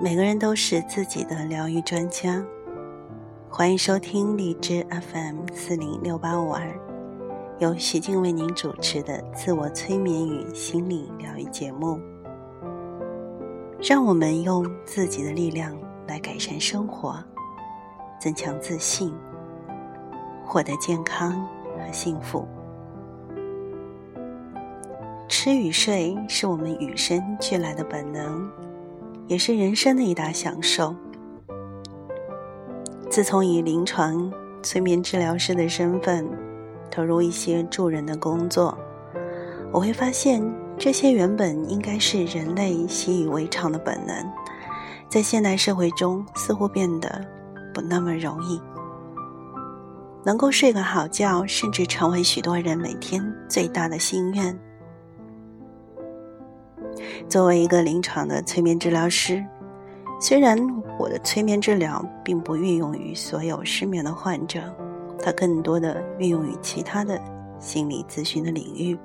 每个人都是自己的疗愈专家。欢迎收听荔枝 FM 四零六八五二，由徐静为您主持的自我催眠与心理疗愈节目。让我们用自己的力量来改善生活，增强自信，获得健康和幸福。吃与睡是我们与生俱来的本能。也是人生的一大享受。自从以临床催眠治疗师的身份投入一些助人的工作，我会发现这些原本应该是人类习以为常的本能，在现代社会中似乎变得不那么容易。能够睡个好觉，甚至成为许多人每天最大的心愿。作为一个临床的催眠治疗师，虽然我的催眠治疗并不运用于所有失眠的患者，它更多的运用于其他的心理咨询的领域，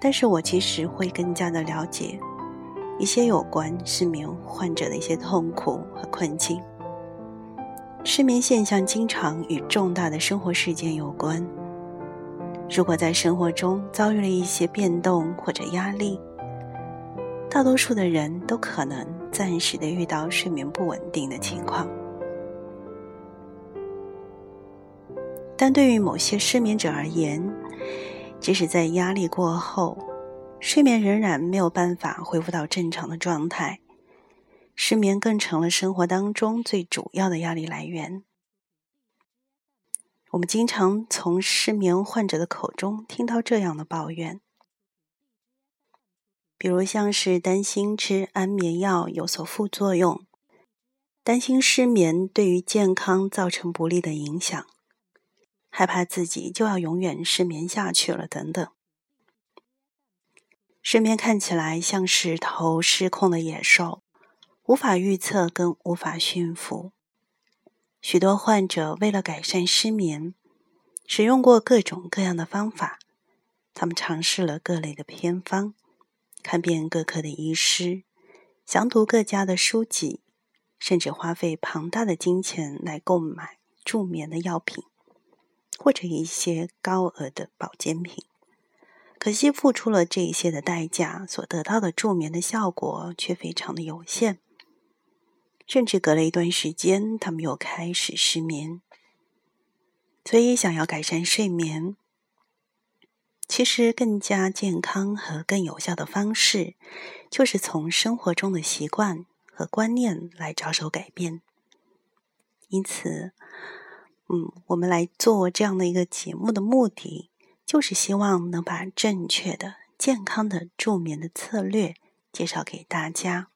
但是我其实会更加的了解一些有关失眠患者的一些痛苦和困境。失眠现象经常与重大的生活事件有关。如果在生活中遭遇了一些变动或者压力，大多数的人都可能暂时的遇到睡眠不稳定的情况，但对于某些失眠者而言，即使在压力过后，睡眠仍然没有办法恢复到正常的状态，失眠更成了生活当中最主要的压力来源。我们经常从失眠患者的口中听到这样的抱怨。比如像是担心吃安眠药有所副作用，担心失眠对于健康造成不利的影响，害怕自己就要永远失眠下去了等等。失眠看起来像是头失控的野兽，无法预测跟无法驯服。许多患者为了改善失眠，使用过各种各样的方法，他们尝试了各类的偏方。看遍各科的医师，详读各家的书籍，甚至花费庞大的金钱来购买助眠的药品，或者一些高额的保健品。可惜付出了这一些的代价，所得到的助眠的效果却非常的有限。甚至隔了一段时间，他们又开始失眠。所以，想要改善睡眠。其实，更加健康和更有效的方式，就是从生活中的习惯和观念来着手改变。因此，嗯，我们来做这样的一个节目的目的，就是希望能把正确的、健康的助眠的策略介绍给大家。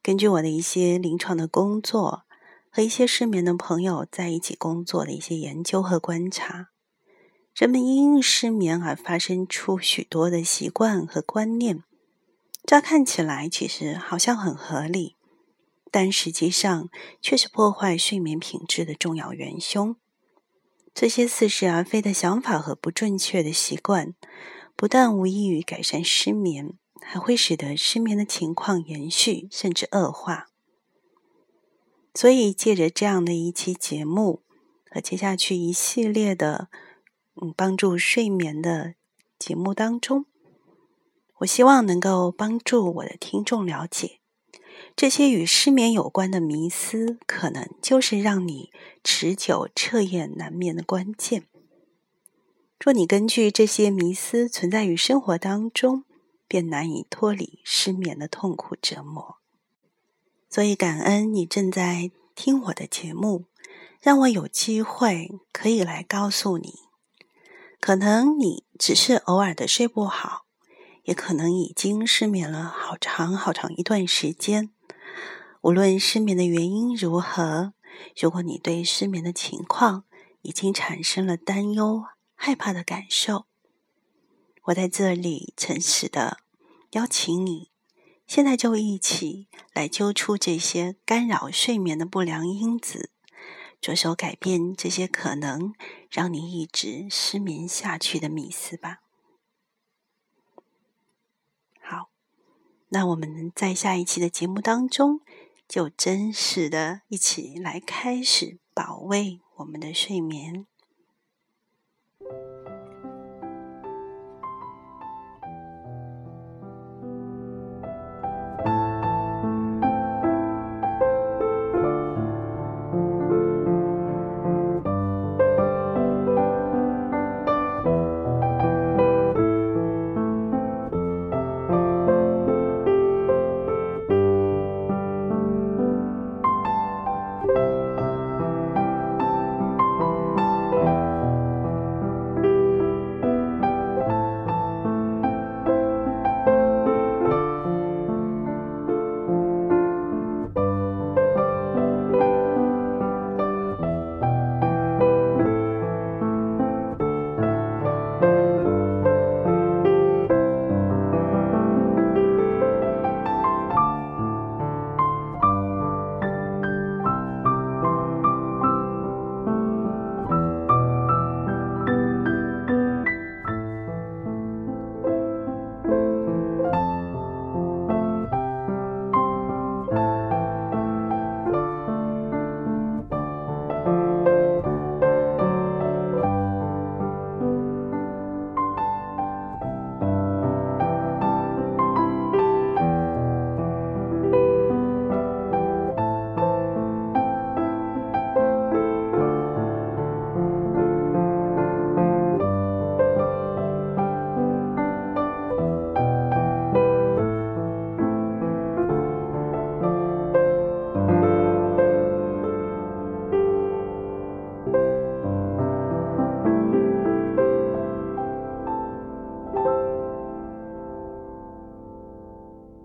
根据我的一些临床的工作和一些失眠的朋友在一起工作的一些研究和观察。人们因失眠而发生出许多的习惯和观念，乍看起来其实好像很合理，但实际上却是破坏睡眠品质的重要元凶。这些似是而非的想法和不正确的习惯，不但无异于改善失眠，还会使得失眠的情况延续甚至恶化。所以，借着这样的一期节目和接下去一系列的。嗯，帮助睡眠的节目当中，我希望能够帮助我的听众了解，这些与失眠有关的迷思，可能就是让你持久彻夜难眠的关键。若你根据这些迷思存在于生活当中，便难以脱离失眠的痛苦折磨。所以，感恩你正在听我的节目，让我有机会可以来告诉你。可能你只是偶尔的睡不好，也可能已经失眠了好长好长一段时间。无论失眠的原因如何，如果你对失眠的情况已经产生了担忧、害怕的感受，我在这里诚实的邀请你，现在就一起来揪出这些干扰睡眠的不良因子，着手改变这些可能让你一直失眠下去的迷思吧。好，那我们在下一期的节目当中，就真实的一起来开始保卫我们的睡眠。